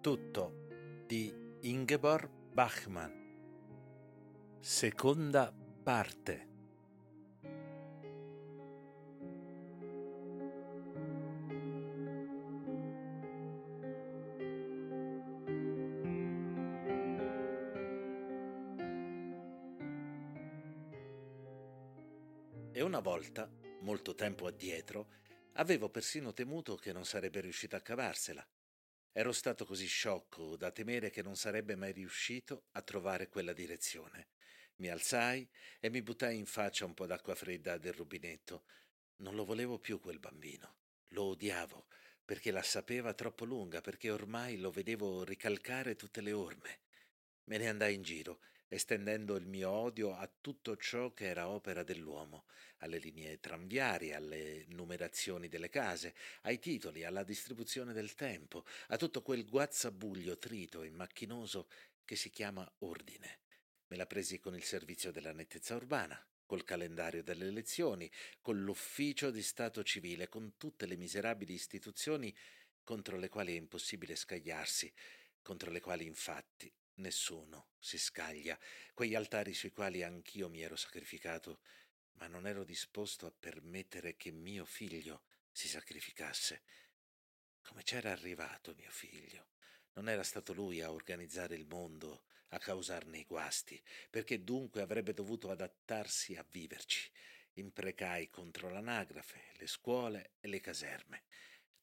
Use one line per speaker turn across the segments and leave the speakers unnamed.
Tutto di Ingeborg Bachmann. Seconda parte. E una volta, molto tempo addietro, avevo persino temuto che non sarebbe riuscito a cavarsela. Ero stato così sciocco da temere che non sarebbe mai riuscito a trovare quella direzione. Mi alzai e mi buttai in faccia un po' d'acqua fredda del rubinetto. Non lo volevo più quel bambino. Lo odiavo perché la sapeva troppo lunga, perché ormai lo vedevo ricalcare tutte le orme. Me ne andai in giro estendendo il mio odio a tutto ciò che era opera dell'uomo, alle linee tranviarie, alle numerazioni delle case, ai titoli, alla distribuzione del tempo, a tutto quel guazzabuglio trito e macchinoso che si chiama ordine. Me la presi con il servizio della nettezza urbana, col calendario delle elezioni, con l'ufficio di Stato civile, con tutte le miserabili istituzioni contro le quali è impossibile scagliarsi, contro le quali infatti Nessuno si scaglia, quegli altari sui quali anch'io mi ero sacrificato, ma non ero disposto a permettere che mio figlio si sacrificasse. Come c'era arrivato mio figlio? Non era stato lui a organizzare il mondo, a causarne i guasti, perché dunque avrebbe dovuto adattarsi a viverci. Imprecai contro l'anagrafe, le scuole e le caserme.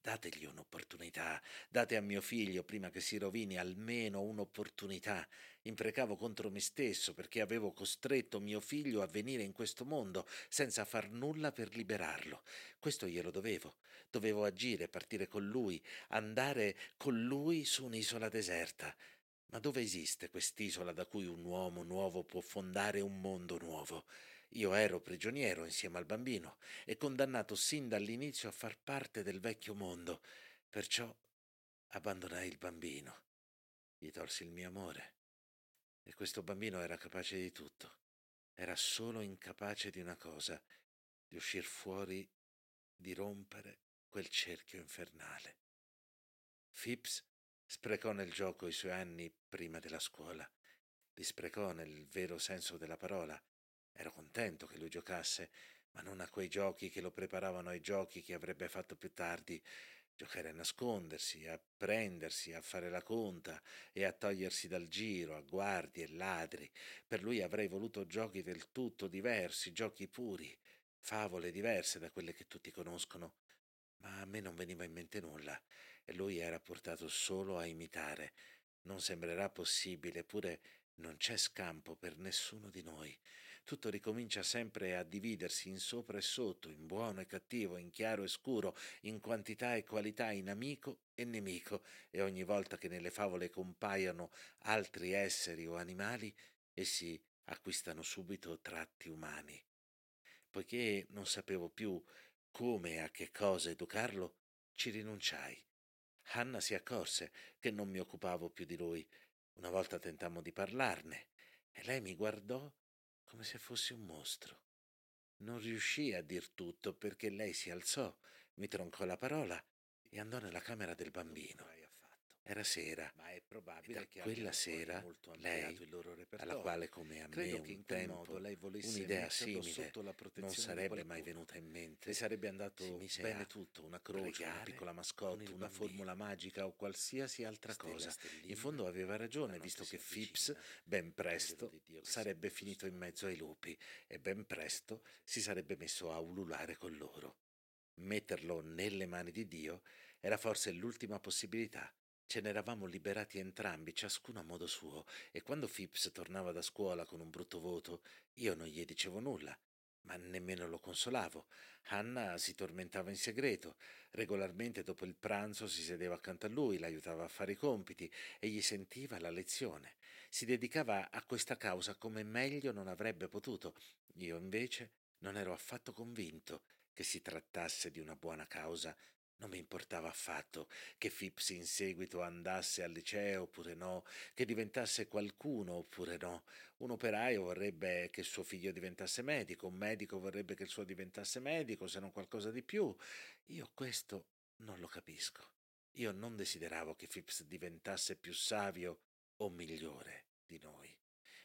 Dategli un'opportunità, date a mio figlio, prima che si rovini, almeno un'opportunità. Imprecavo contro me stesso perché avevo costretto mio figlio a venire in questo mondo senza far nulla per liberarlo. Questo glielo dovevo. Dovevo agire, partire con lui, andare con lui su un'isola deserta. Ma dove esiste quest'isola da cui un uomo nuovo può fondare un mondo nuovo? Io ero prigioniero insieme al bambino e condannato sin dall'inizio a far parte del vecchio mondo. Perciò abbandonai il bambino. Gli tolsi il mio amore. E questo bambino era capace di tutto. Era solo incapace di una cosa, di uscir fuori, di rompere quel cerchio infernale. Phipps sprecò nel gioco i suoi anni prima della scuola. Li sprecò nel vero senso della parola Ero contento che lui giocasse, ma non a quei giochi che lo preparavano ai giochi che avrebbe fatto più tardi. Giocare a nascondersi, a prendersi, a fare la conta e a togliersi dal giro, a guardie e ladri. Per lui avrei voluto giochi del tutto diversi, giochi puri, favole diverse da quelle che tutti conoscono. Ma a me non veniva in mente nulla e lui era portato solo a imitare. Non sembrerà possibile, eppure non c'è scampo per nessuno di noi. Tutto ricomincia sempre a dividersi in sopra e sotto, in buono e cattivo, in chiaro e scuro, in quantità e qualità, in amico e nemico, e ogni volta che nelle favole compaiono altri esseri o animali, essi acquistano subito tratti umani. Poiché non sapevo più come e a che cosa educarlo, ci rinunciai. Hanna si accorse che non mi occupavo più di lui una volta tentammo di parlarne e lei mi guardò come se fossi un mostro. Non riuscii a dir tutto perché lei si alzò, mi troncò la parola e andò nella camera del bambino. Era sera, ma è probabile e che quella sera lei, alla quale come a Credo me un tempo un'idea simile non sarebbe mai venuta in mente, le sarebbe andato bene tutto, una croce, una piccola mascotte, una formula magica o qualsiasi altra cosa. In fondo aveva ragione, visto che Phipps ben presto sarebbe finito in mezzo ai lupi e ben presto si sarebbe messo a ululare con loro. Metterlo nelle mani di Dio era forse l'ultima possibilità Ce n'eravamo liberati entrambi, ciascuno a modo suo, e quando Phipps tornava da scuola con un brutto voto, io non gli dicevo nulla, ma nemmeno lo consolavo. Anna si tormentava in segreto. Regolarmente dopo il pranzo si sedeva accanto a lui, l'aiutava a fare i compiti e gli sentiva la lezione. Si dedicava a questa causa come meglio non avrebbe potuto. Io invece non ero affatto convinto che si trattasse di una buona causa non mi importava affatto che Phipps in seguito andasse al liceo oppure no, che diventasse qualcuno oppure no. Un operaio vorrebbe che suo figlio diventasse medico, un medico vorrebbe che il suo diventasse medico, se non qualcosa di più. Io questo non lo capisco. Io non desideravo che Phipps diventasse più savio o migliore di noi,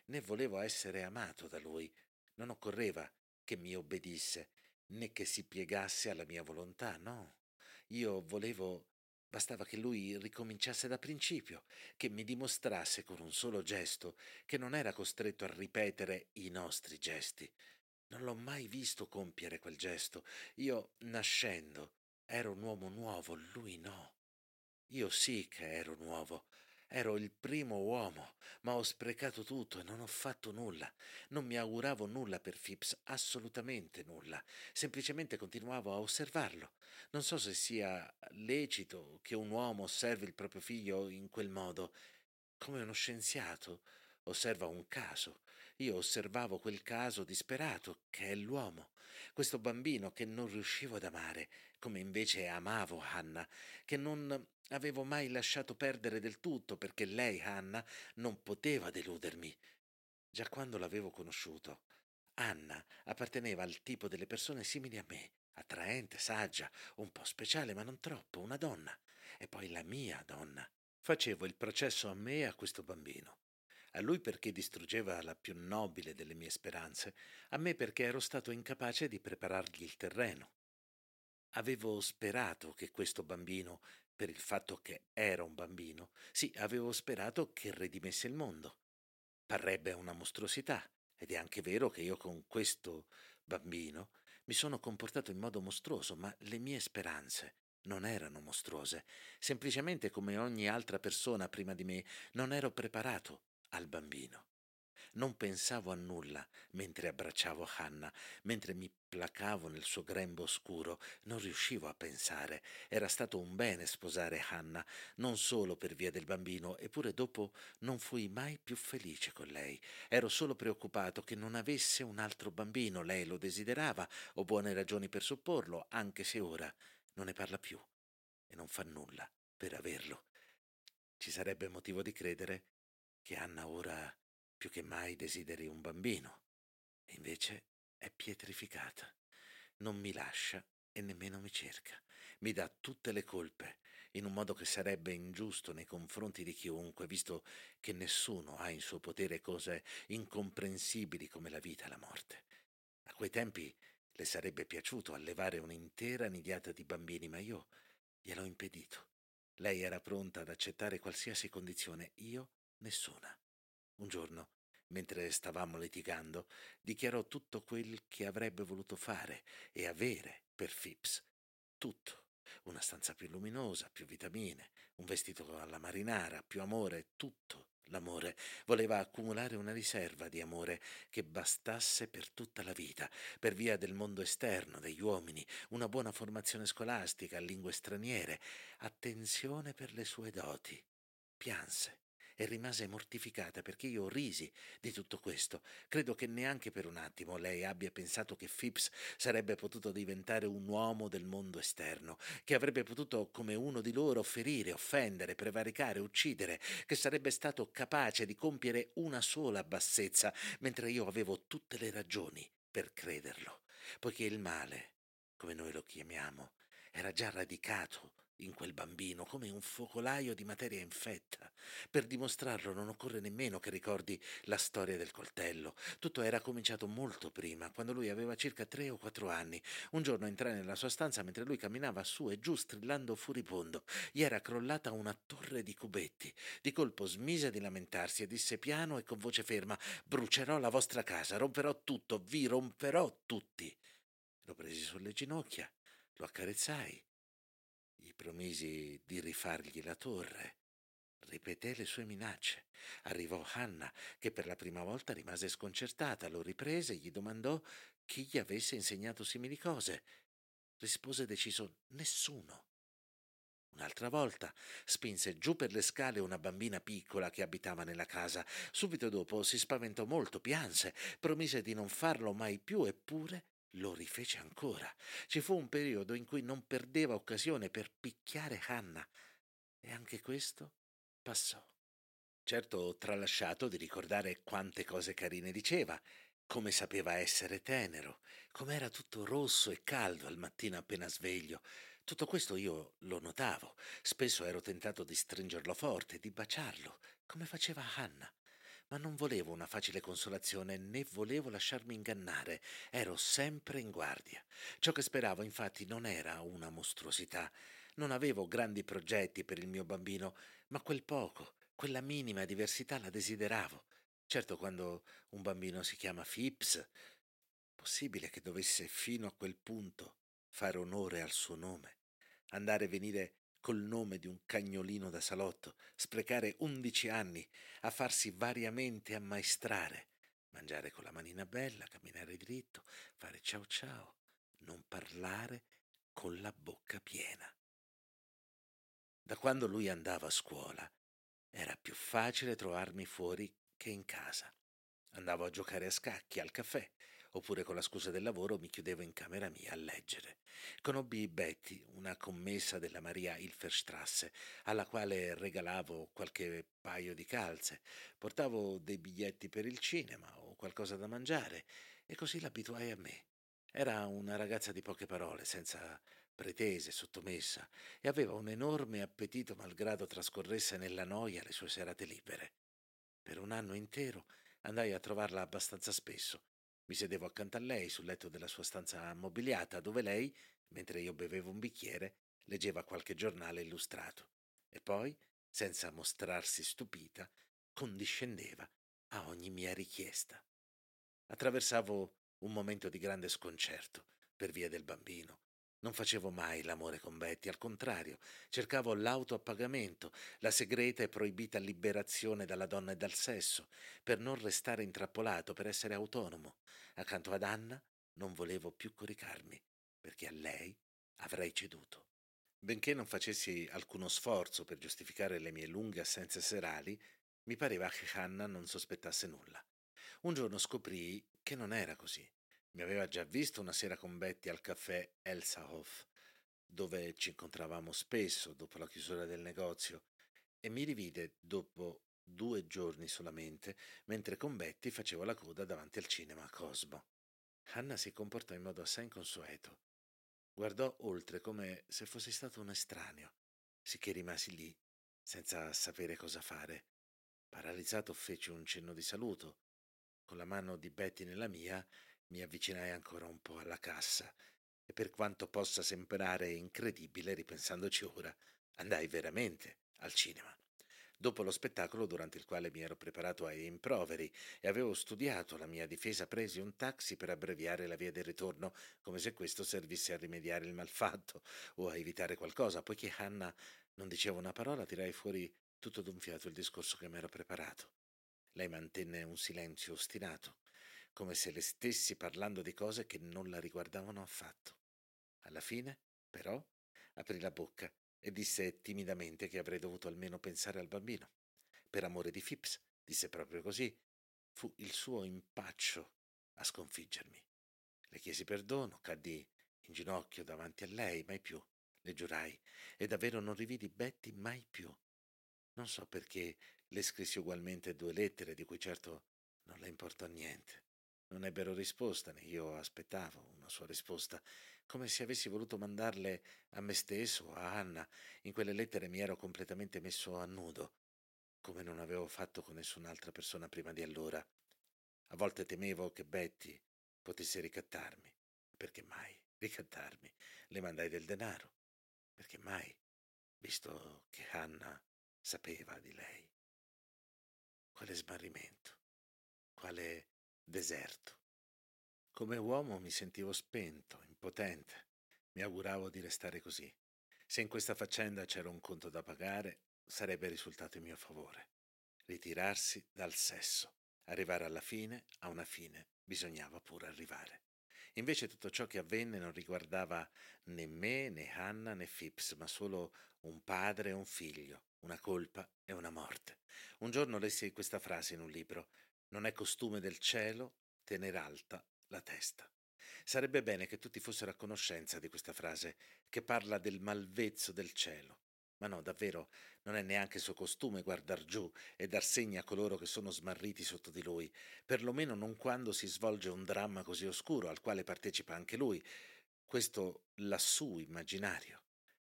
né volevo essere amato da lui. Non occorreva che mi obbedisse, né che si piegasse alla mia volontà, no. Io volevo Bastava che lui ricominciasse da principio, che mi dimostrasse con un solo gesto che non era costretto a ripetere i nostri gesti. Non l'ho mai visto compiere quel gesto. Io, nascendo, ero un uomo nuovo, lui no. Io sì che ero nuovo. Ero il primo uomo, ma ho sprecato tutto e non ho fatto nulla. Non mi auguravo nulla per Phipps, assolutamente nulla. Semplicemente continuavo a osservarlo. Non so se sia lecito che un uomo osservi il proprio figlio in quel modo, come uno scienziato osserva un caso. Io osservavo quel caso disperato, che è l'uomo, questo bambino che non riuscivo ad amare, come invece amavo Hannah, che non avevo mai lasciato perdere del tutto perché lei, Hannah, non poteva deludermi. Già quando l'avevo conosciuto, Anna apparteneva al tipo delle persone simili a me, attraente, saggia, un po' speciale ma non troppo, una donna. E poi la mia donna. Facevo il processo a me e a questo bambino. A lui perché distruggeva la più nobile delle mie speranze, a me perché ero stato incapace di preparargli il terreno. Avevo sperato che questo bambino, per il fatto che era un bambino, sì, avevo sperato che redimesse il mondo. Parrebbe una mostruosità, ed è anche vero che io con questo bambino mi sono comportato in modo mostruoso, ma le mie speranze non erano mostruose. Semplicemente come ogni altra persona prima di me, non ero preparato al bambino. Non pensavo a nulla mentre abbracciavo Hannah, mentre mi placavo nel suo grembo oscuro, non riuscivo a pensare. Era stato un bene sposare Hannah, non solo per via del bambino, eppure dopo non fui mai più felice con lei. Ero solo preoccupato che non avesse un altro bambino, lei lo desiderava, ho buone ragioni per supporlo, anche se ora non ne parla più e non fa nulla per averlo. Ci sarebbe motivo di credere che Anna ora più che mai desideri un bambino, e invece è pietrificata. Non mi lascia e nemmeno mi cerca. Mi dà tutte le colpe, in un modo che sarebbe ingiusto nei confronti di chiunque, visto che nessuno ha in suo potere cose incomprensibili come la vita e la morte. A quei tempi le sarebbe piaciuto allevare un'intera nidiata di bambini, ma io gliel'ho impedito. Lei era pronta ad accettare qualsiasi condizione, io nessuna. Un giorno, mentre stavamo litigando, dichiarò tutto quel che avrebbe voluto fare e avere per Phipps. Tutto. Una stanza più luminosa, più vitamine, un vestito alla marinara, più amore, tutto l'amore. Voleva accumulare una riserva di amore che bastasse per tutta la vita, per via del mondo esterno, degli uomini, una buona formazione scolastica, lingue straniere, attenzione per le sue doti. Pianse e rimase mortificata perché io risi di tutto questo. Credo che neanche per un attimo lei abbia pensato che Phipps sarebbe potuto diventare un uomo del mondo esterno, che avrebbe potuto come uno di loro ferire, offendere, prevaricare, uccidere, che sarebbe stato capace di compiere una sola bassezza, mentre io avevo tutte le ragioni per crederlo, poiché il male, come noi lo chiamiamo, era già radicato in quel bambino come un focolaio di materia infetta. Per dimostrarlo non occorre nemmeno che ricordi la storia del coltello. Tutto era cominciato molto prima, quando lui aveva circa tre o quattro anni. Un giorno entrai nella sua stanza mentre lui camminava su e giù strillando furibondo. Gli era crollata una torre di cubetti. Di colpo smise di lamentarsi e disse piano e con voce ferma: Brucerò la vostra casa, romperò tutto, vi romperò tutti. Lo presi sulle ginocchia, lo accarezzai promisi di rifargli la torre. Ripeté le sue minacce. Arrivò Hanna, che per la prima volta rimase sconcertata, lo riprese e gli domandò chi gli avesse insegnato simili cose. Rispose deciso nessuno. Un'altra volta spinse giù per le scale una bambina piccola che abitava nella casa. Subito dopo si spaventò molto, pianse, promise di non farlo mai più, eppure lo rifece ancora. Ci fu un periodo in cui non perdeva occasione per picchiare Hannah. E anche questo passò. Certo, tralasciato di ricordare quante cose carine diceva, come sapeva essere tenero, com'era tutto rosso e caldo al mattino appena sveglio. Tutto questo io lo notavo. Spesso ero tentato di stringerlo forte, di baciarlo, come faceva Hannah. Ma non volevo una facile consolazione né volevo lasciarmi ingannare. Ero sempre in guardia. Ciò che speravo, infatti, non era una mostruosità. Non avevo grandi progetti per il mio bambino, ma quel poco, quella minima diversità la desideravo. Certo, quando un bambino si chiama Phipps, possibile che dovesse fino a quel punto fare onore al suo nome, andare e venire col nome di un cagnolino da salotto, sprecare undici anni a farsi variamente ammaestrare, mangiare con la manina bella, camminare dritto, fare ciao ciao, non parlare con la bocca piena. Da quando lui andava a scuola era più facile trovarmi fuori che in casa. Andavo a giocare a scacchi al caffè, oppure con la scusa del lavoro mi chiudevo in camera mia a leggere. Conobbi Betty, una commessa della Maria Hilferstrasse, alla quale regalavo qualche paio di calze, portavo dei biglietti per il cinema o qualcosa da mangiare, e così l'abituai a me. Era una ragazza di poche parole, senza pretese, sottomessa, e aveva un enorme appetito malgrado trascorresse nella noia le sue serate libere. Per un anno intero andai a trovarla abbastanza spesso mi sedevo accanto a lei sul letto della sua stanza ammobiliata, dove lei, mentre io bevevo un bicchiere, leggeva qualche giornale illustrato e poi, senza mostrarsi stupita, condiscendeva a ogni mia richiesta. Attraversavo un momento di grande sconcerto per via del bambino, non facevo mai l'amore con Betty, al contrario, cercavo l'auto a pagamento, la segreta e proibita liberazione dalla donna e dal sesso, per non restare intrappolato, per essere autonomo. Accanto ad Anna non volevo più coricarmi, perché a lei avrei ceduto. Benché non facessi alcuno sforzo per giustificare le mie lunghe assenze serali, mi pareva che Hannah non sospettasse nulla. Un giorno scoprii che non era così. Mi aveva già visto una sera con Betty al caffè Elsahoff, dove ci incontravamo spesso dopo la chiusura del negozio, e mi rivide dopo due giorni solamente, mentre con Betty facevo la coda davanti al cinema a Cosmo. Hanna si comportò in modo assai inconsueto. Guardò oltre come se fossi stato un estraneo, sicché rimasi lì, senza sapere cosa fare. Paralizzato feci un cenno di saluto. Con la mano di Betty nella mia mi avvicinai ancora un po' alla cassa e per quanto possa sembrare incredibile ripensandoci ora, andai veramente al cinema. Dopo lo spettacolo, durante il quale mi ero preparato ai rimproveri e avevo studiato la mia difesa, presi un taxi per abbreviare la via del ritorno, come se questo servisse a rimediare il malfatto o a evitare qualcosa. Poiché Hannah non diceva una parola, tirai fuori tutto d'un fiato il discorso che mi ero preparato. Lei mantenne un silenzio ostinato come se le stessi parlando di cose che non la riguardavano affatto. Alla fine, però, aprì la bocca e disse timidamente che avrei dovuto almeno pensare al bambino. Per amore di Phipps, disse proprio così. Fu il suo impaccio a sconfiggermi. Le chiesi perdono, caddi in ginocchio davanti a lei, mai più, le giurai, e davvero non rividi Betty mai più. Non so perché le scrissi ugualmente due lettere di cui certo non le importò niente. Non ebbero risposta, né io aspettavo una sua risposta, come se avessi voluto mandarle a me stesso a Anna. In quelle lettere mi ero completamente messo a nudo, come non avevo fatto con nessun'altra persona prima di allora. A volte temevo che Betty potesse ricattarmi. Perché mai ricattarmi? Le mandai del denaro. Perché mai? Visto che Anna sapeva di lei. Quale smarrimento, quale deserto. Come uomo mi sentivo spento, impotente. Mi auguravo di restare così. Se in questa faccenda c'era un conto da pagare, sarebbe risultato in mio favore. Ritirarsi dal sesso. Arrivare alla fine, a una fine, bisognava pure arrivare. Invece tutto ciò che avvenne non riguardava né me, né Hannah, né Phipps, ma solo un padre e un figlio, una colpa e una morte. Un giorno lessi questa frase in un libro. Non è costume del cielo tener alta la testa. Sarebbe bene che tutti fossero a conoscenza di questa frase, che parla del malvezzo del cielo. Ma no, davvero, non è neanche suo costume guardar giù e dar segni a coloro che sono smarriti sotto di lui, perlomeno non quando si svolge un dramma così oscuro al quale partecipa anche lui, questo lassù immaginario.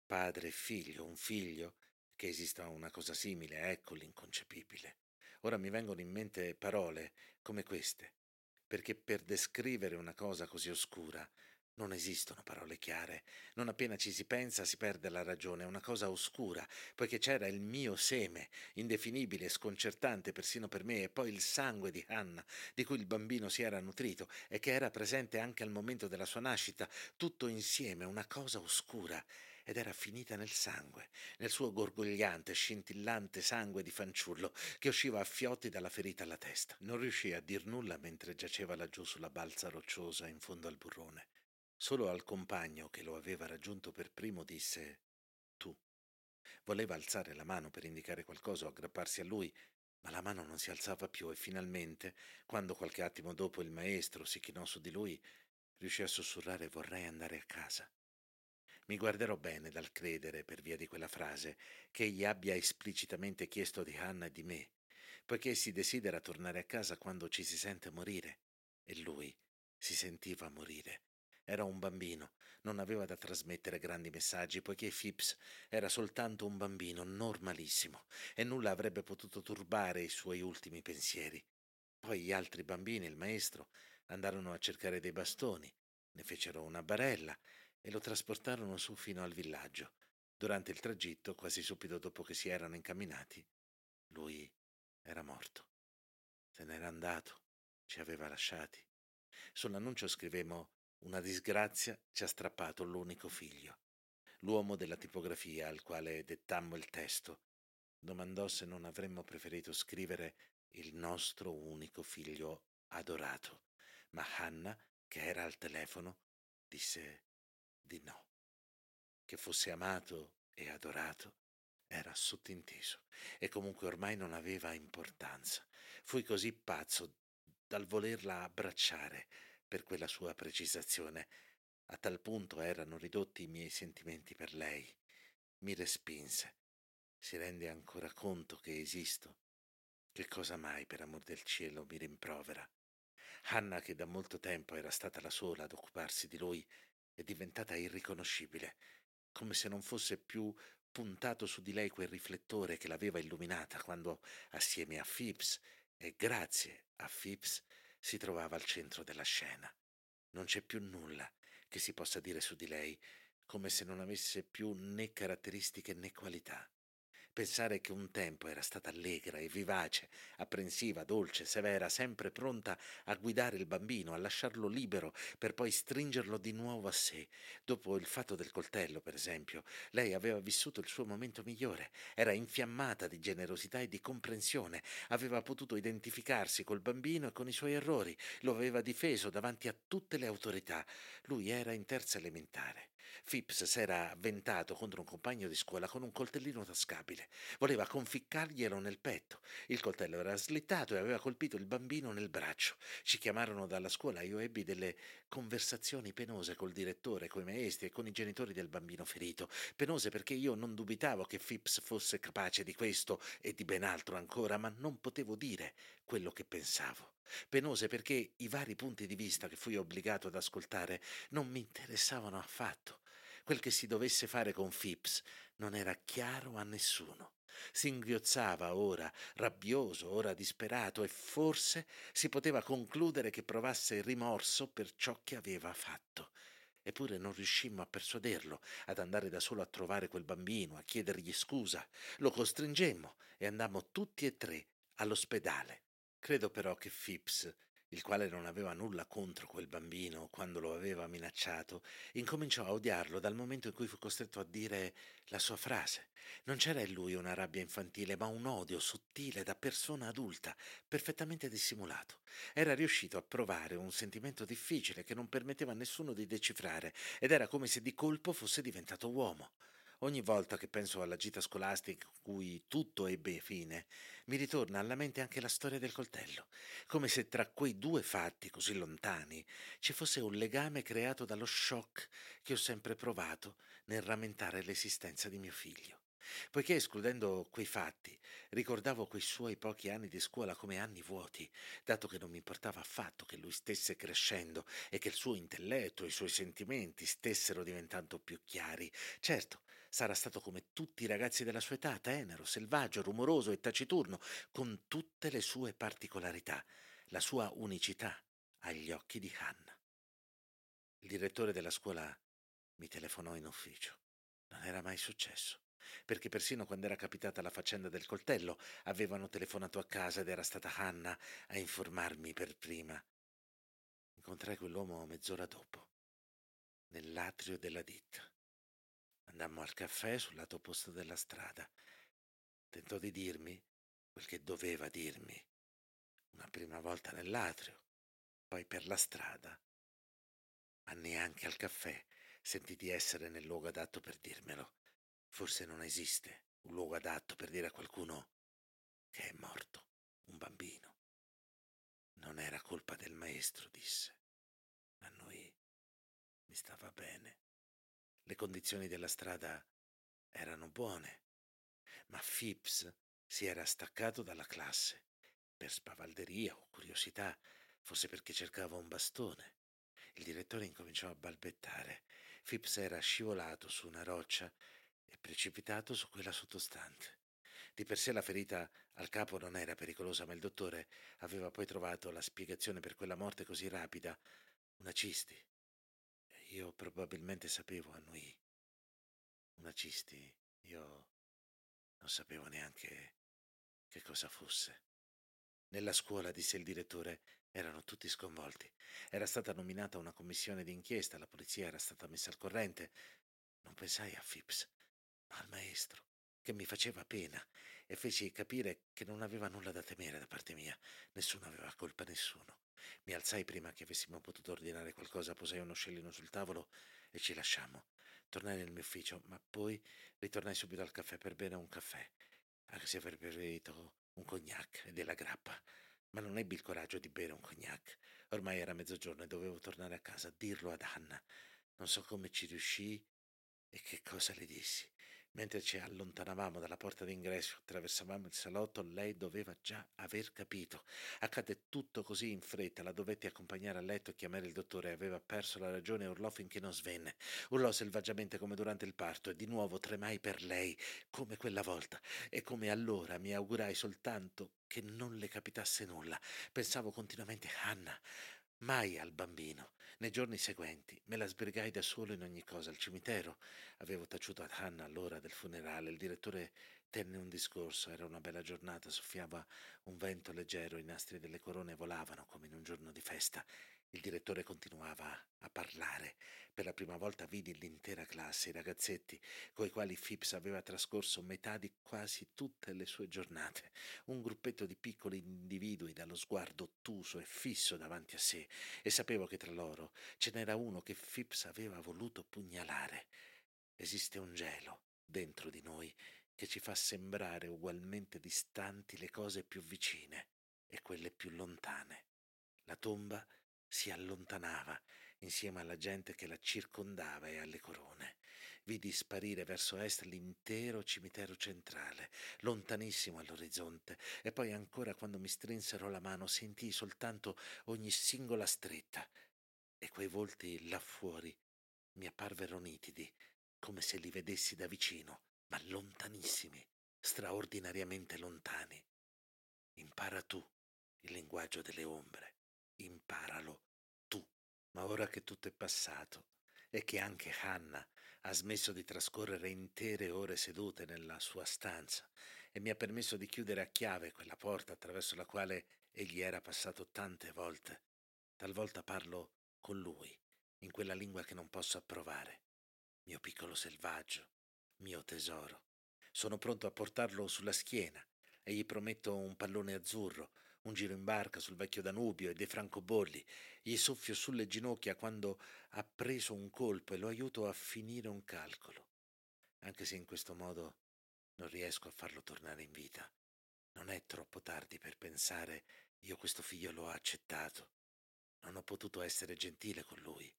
padre e figlio, un figlio, che esista una cosa simile, ecco l'inconcepibile. Ora mi vengono in mente parole come queste, perché per descrivere una cosa così oscura non esistono parole chiare. Non appena ci si pensa si perde la ragione, è una cosa oscura, poiché c'era il mio seme, indefinibile sconcertante persino per me, e poi il sangue di Hannah, di cui il bambino si era nutrito e che era presente anche al momento della sua nascita, tutto insieme, una cosa oscura ed era finita nel sangue, nel suo gorgogliante, scintillante sangue di fanciullo che usciva a fiotti dalla ferita alla testa. Non riuscì a dir nulla mentre giaceva laggiù sulla balza rocciosa in fondo al burrone. Solo al compagno che lo aveva raggiunto per primo disse tu. Voleva alzare la mano per indicare qualcosa o aggrapparsi a lui, ma la mano non si alzava più e finalmente, quando qualche attimo dopo il maestro si chinò su di lui, riuscì a sussurrare vorrei andare a casa. Mi guarderò bene dal credere, per via di quella frase, che egli abbia esplicitamente chiesto di Hannah e di me, poiché si desidera tornare a casa quando ci si sente morire, e lui si sentiva morire. Era un bambino, non aveva da trasmettere grandi messaggi, poiché Phipps era soltanto un bambino normalissimo e nulla avrebbe potuto turbare i suoi ultimi pensieri. Poi gli altri bambini e il maestro andarono a cercare dei bastoni, ne fecero una barella e lo trasportarono su fino al villaggio. Durante il tragitto, quasi subito dopo che si erano incamminati, lui era morto. Se n'era andato, ci aveva lasciati. Sull'annuncio scrivemmo una disgrazia ci ha strappato l'unico figlio. L'uomo della tipografia al quale dettammo il testo domandò se non avremmo preferito scrivere il nostro unico figlio adorato, ma Hannah, che era al telefono, disse di no. Che fosse amato e adorato era sottinteso e comunque ormai non aveva importanza. Fui così pazzo dal volerla abbracciare per quella sua precisazione. A tal punto erano ridotti i miei sentimenti per lei. Mi respinse. Si rende ancora conto che esisto? Che cosa mai, per amor del cielo, mi rimprovera? Hanna, che da molto tempo era stata la sola ad occuparsi di lui, è diventata irriconoscibile, come se non fosse più puntato su di lei quel riflettore che l'aveva illuminata quando, assieme a Phipps e grazie a Phipps, si trovava al centro della scena. Non c'è più nulla che si possa dire su di lei, come se non avesse più né caratteristiche né qualità. Pensare che un tempo era stata allegra e vivace, apprensiva, dolce, severa, sempre pronta a guidare il bambino, a lasciarlo libero per poi stringerlo di nuovo a sé. Dopo il fatto del coltello, per esempio, lei aveva vissuto il suo momento migliore, era infiammata di generosità e di comprensione, aveva potuto identificarsi col bambino e con i suoi errori, lo aveva difeso davanti a tutte le autorità. Lui era in terza elementare. Phipps s'era avventato contro un compagno di scuola con un coltellino tascabile. Voleva conficcarglielo nel petto. Il coltello era slittato e aveva colpito il bambino nel braccio. Ci chiamarono dalla scuola. Io ebbi delle conversazioni penose col direttore, coi maestri e con i genitori del bambino ferito. Penose perché io non dubitavo che Phipps fosse capace di questo e di ben altro ancora, ma non potevo dire quello che pensavo. Penose perché i vari punti di vista che fui obbligato ad ascoltare non mi interessavano affatto. Quel che si dovesse fare con Phipps non era chiaro a nessuno. Singhiozzava ora rabbioso, ora disperato, e forse si poteva concludere che provasse rimorso per ciò che aveva fatto. Eppure non riuscimmo a persuaderlo ad andare da solo a trovare quel bambino, a chiedergli scusa. Lo costringemmo e andammo tutti e tre all'ospedale. Credo però che Phipps il quale non aveva nulla contro quel bambino quando lo aveva minacciato, incominciò a odiarlo dal momento in cui fu costretto a dire la sua frase. Non c'era in lui una rabbia infantile, ma un odio sottile da persona adulta, perfettamente dissimulato. Era riuscito a provare un sentimento difficile che non permetteva a nessuno di decifrare, ed era come se di colpo fosse diventato uomo. Ogni volta che penso alla gita scolastica in cui tutto ebbe fine, mi ritorna alla mente anche la storia del coltello, come se tra quei due fatti così lontani ci fosse un legame creato dallo shock che ho sempre provato nel rammentare l'esistenza di mio figlio. Poiché escludendo quei fatti, ricordavo quei suoi pochi anni di scuola come anni vuoti, dato che non mi importava affatto che lui stesse crescendo e che il suo intelletto e i suoi sentimenti stessero diventando più chiari. Certo, Sarà stato come tutti i ragazzi della sua età, tenero, selvaggio, rumoroso e taciturno, con tutte le sue particolarità, la sua unicità agli occhi di Hannah. Il direttore della scuola mi telefonò in ufficio. Non era mai successo, perché persino quando era capitata la faccenda del coltello avevano telefonato a casa ed era stata Hannah a informarmi per prima. Incontrai quell'uomo mezz'ora dopo, nell'atrio della ditta. Andammo al caffè sul lato opposto della strada. Tentò di dirmi quel che doveva dirmi. Una prima volta nell'atrio, poi per la strada. Ma neanche al caffè sentì di essere nel luogo adatto per dirmelo. Forse non esiste un luogo adatto per dire a qualcuno che è morto, un bambino. Non era colpa del maestro, disse. A noi mi stava bene. Le condizioni della strada erano buone, ma Phipps si era staccato dalla classe per spavalderia o curiosità, forse perché cercava un bastone. Il direttore incominciò a balbettare. Phipps era scivolato su una roccia e precipitato su quella sottostante. Di per sé la ferita al capo non era pericolosa, ma il dottore aveva poi trovato la spiegazione per quella morte così rapida, una cisti. Io probabilmente sapevo, annui. Una cisti. Io non sapevo neanche che cosa fosse. Nella scuola, disse il direttore, erano tutti sconvolti. Era stata nominata una commissione d'inchiesta, la polizia era stata messa al corrente. Non pensai a Phipps, ma al maestro, che mi faceva pena e feci capire che non aveva nulla da temere da parte mia. Nessuno aveva colpa, nessuno. Mi alzai prima che avessimo potuto ordinare qualcosa, posai uno scellino sul tavolo e ci lasciammo. Tornai nel mio ufficio, ma poi ritornai subito al caffè per bere un caffè, anche se avrebbe preferito un cognac e della grappa. Ma non ebbi il coraggio di bere un cognac. Ormai era mezzogiorno e dovevo tornare a casa a dirlo ad Anna. Non so come ci riuscii e che cosa le dissi. Mentre ci allontanavamo dalla porta d'ingresso, attraversavamo il salotto, lei doveva già aver capito. Accadde tutto così in fretta, la dovetti accompagnare a letto e chiamare il dottore. Aveva perso la ragione e urlò finché non svenne. Urlò selvaggiamente come durante il parto e di nuovo tremai per lei, come quella volta. E come allora mi augurai soltanto che non le capitasse nulla. Pensavo continuamente, Anna, mai al bambino. Nei giorni seguenti me la sbrigai da solo in ogni cosa al cimitero. Avevo taciuto ad Hannah all'ora del funerale. Il direttore tenne un discorso. Era una bella giornata, soffiava un vento leggero, i nastri delle corone volavano come in un giorno di festa. Il direttore continuava a parlare. Per la prima volta vidi l'intera classe, i ragazzetti, coi quali Phipps aveva trascorso metà di quasi tutte le sue giornate. Un gruppetto di piccoli individui dallo sguardo ottuso e fisso davanti a sé, e sapevo che tra loro ce n'era uno che Phipps aveva voluto pugnalare. Esiste un gelo dentro di noi che ci fa sembrare ugualmente distanti le cose più vicine e quelle più lontane. La tomba si allontanava insieme alla gente che la circondava e alle corone. Vidi sparire verso est l'intero cimitero centrale, lontanissimo all'orizzonte, e poi ancora quando mi strinsero la mano sentii soltanto ogni singola stretta, e quei volti là fuori mi apparvero nitidi, come se li vedessi da vicino, ma lontanissimi, straordinariamente lontani. Impara tu il linguaggio delle ombre imparalo. Ma ora che tutto è passato e che anche Hannah ha smesso di trascorrere intere ore sedute nella sua stanza e mi ha permesso di chiudere a chiave quella porta attraverso la quale egli era passato tante volte, talvolta parlo con lui, in quella lingua che non posso approvare. Mio piccolo selvaggio, mio tesoro. Sono pronto a portarlo sulla schiena e gli prometto un pallone azzurro, un giro in barca sul vecchio Danubio e dei francobolli, gli soffio sulle ginocchia quando ha preso un colpo e lo aiuto a finire un calcolo. Anche se in questo modo non riesco a farlo tornare in vita. Non è troppo tardi per pensare io questo figlio l'ho accettato. Non ho potuto essere gentile con lui,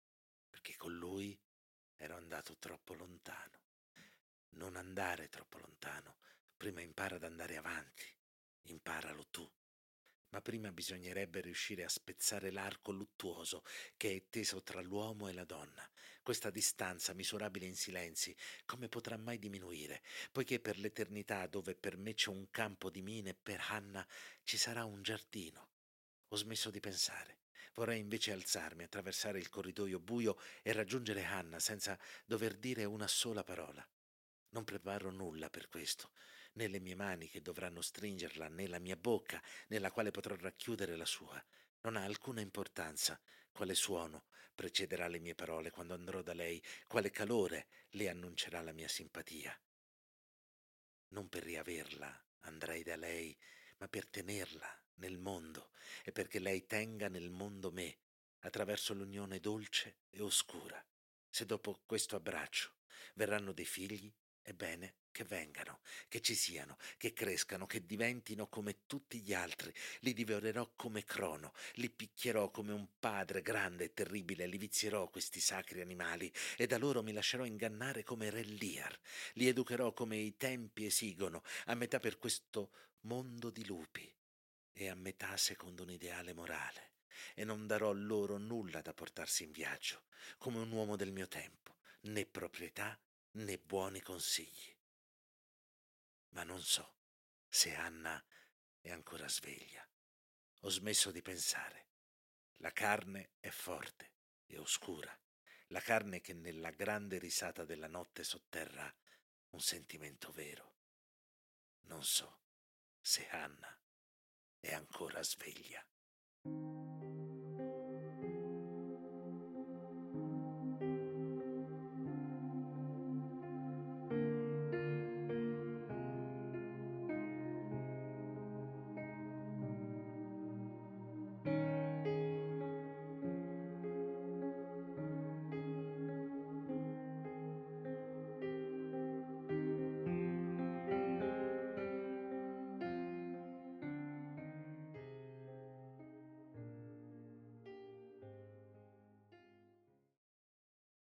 perché con lui ero andato troppo lontano. Non andare troppo lontano, prima impara ad andare avanti, imparalo tu ma prima bisognerebbe riuscire a spezzare l'arco luttuoso che è teso tra l'uomo e la donna. Questa distanza, misurabile in silenzi, come potrà mai diminuire, poiché per l'eternità dove per me c'è un campo di mine, per Hanna ci sarà un giardino. Ho smesso di pensare. Vorrei invece alzarmi, attraversare il corridoio buio e raggiungere Hanna senza dover dire una sola parola. Non preparo nulla per questo né le mie mani che dovranno stringerla, né la mia bocca nella quale potrò racchiudere la sua. Non ha alcuna importanza quale suono precederà le mie parole quando andrò da lei, quale calore le annuncerà la mia simpatia. Non per riaverla andrei da lei, ma per tenerla nel mondo e perché lei tenga nel mondo me, attraverso l'unione dolce e oscura. Se dopo questo abbraccio verranno dei figli, ebbene, che vengano, che ci siano, che crescano, che diventino come tutti gli altri. Li divorerò come Crono, li picchierò come un padre grande e terribile, li vizierò questi sacri animali e da loro mi lascerò ingannare come Re Lear. Li educherò come i tempi esigono, a metà per questo mondo di lupi e a metà secondo un ideale morale. E non darò loro nulla da portarsi in viaggio, come un uomo del mio tempo, né proprietà né buoni consigli ma non so se Anna è ancora sveglia. Ho smesso di pensare. La carne è forte e oscura, la carne che nella grande risata della notte sotterra un sentimento vero. Non so se Anna è ancora sveglia.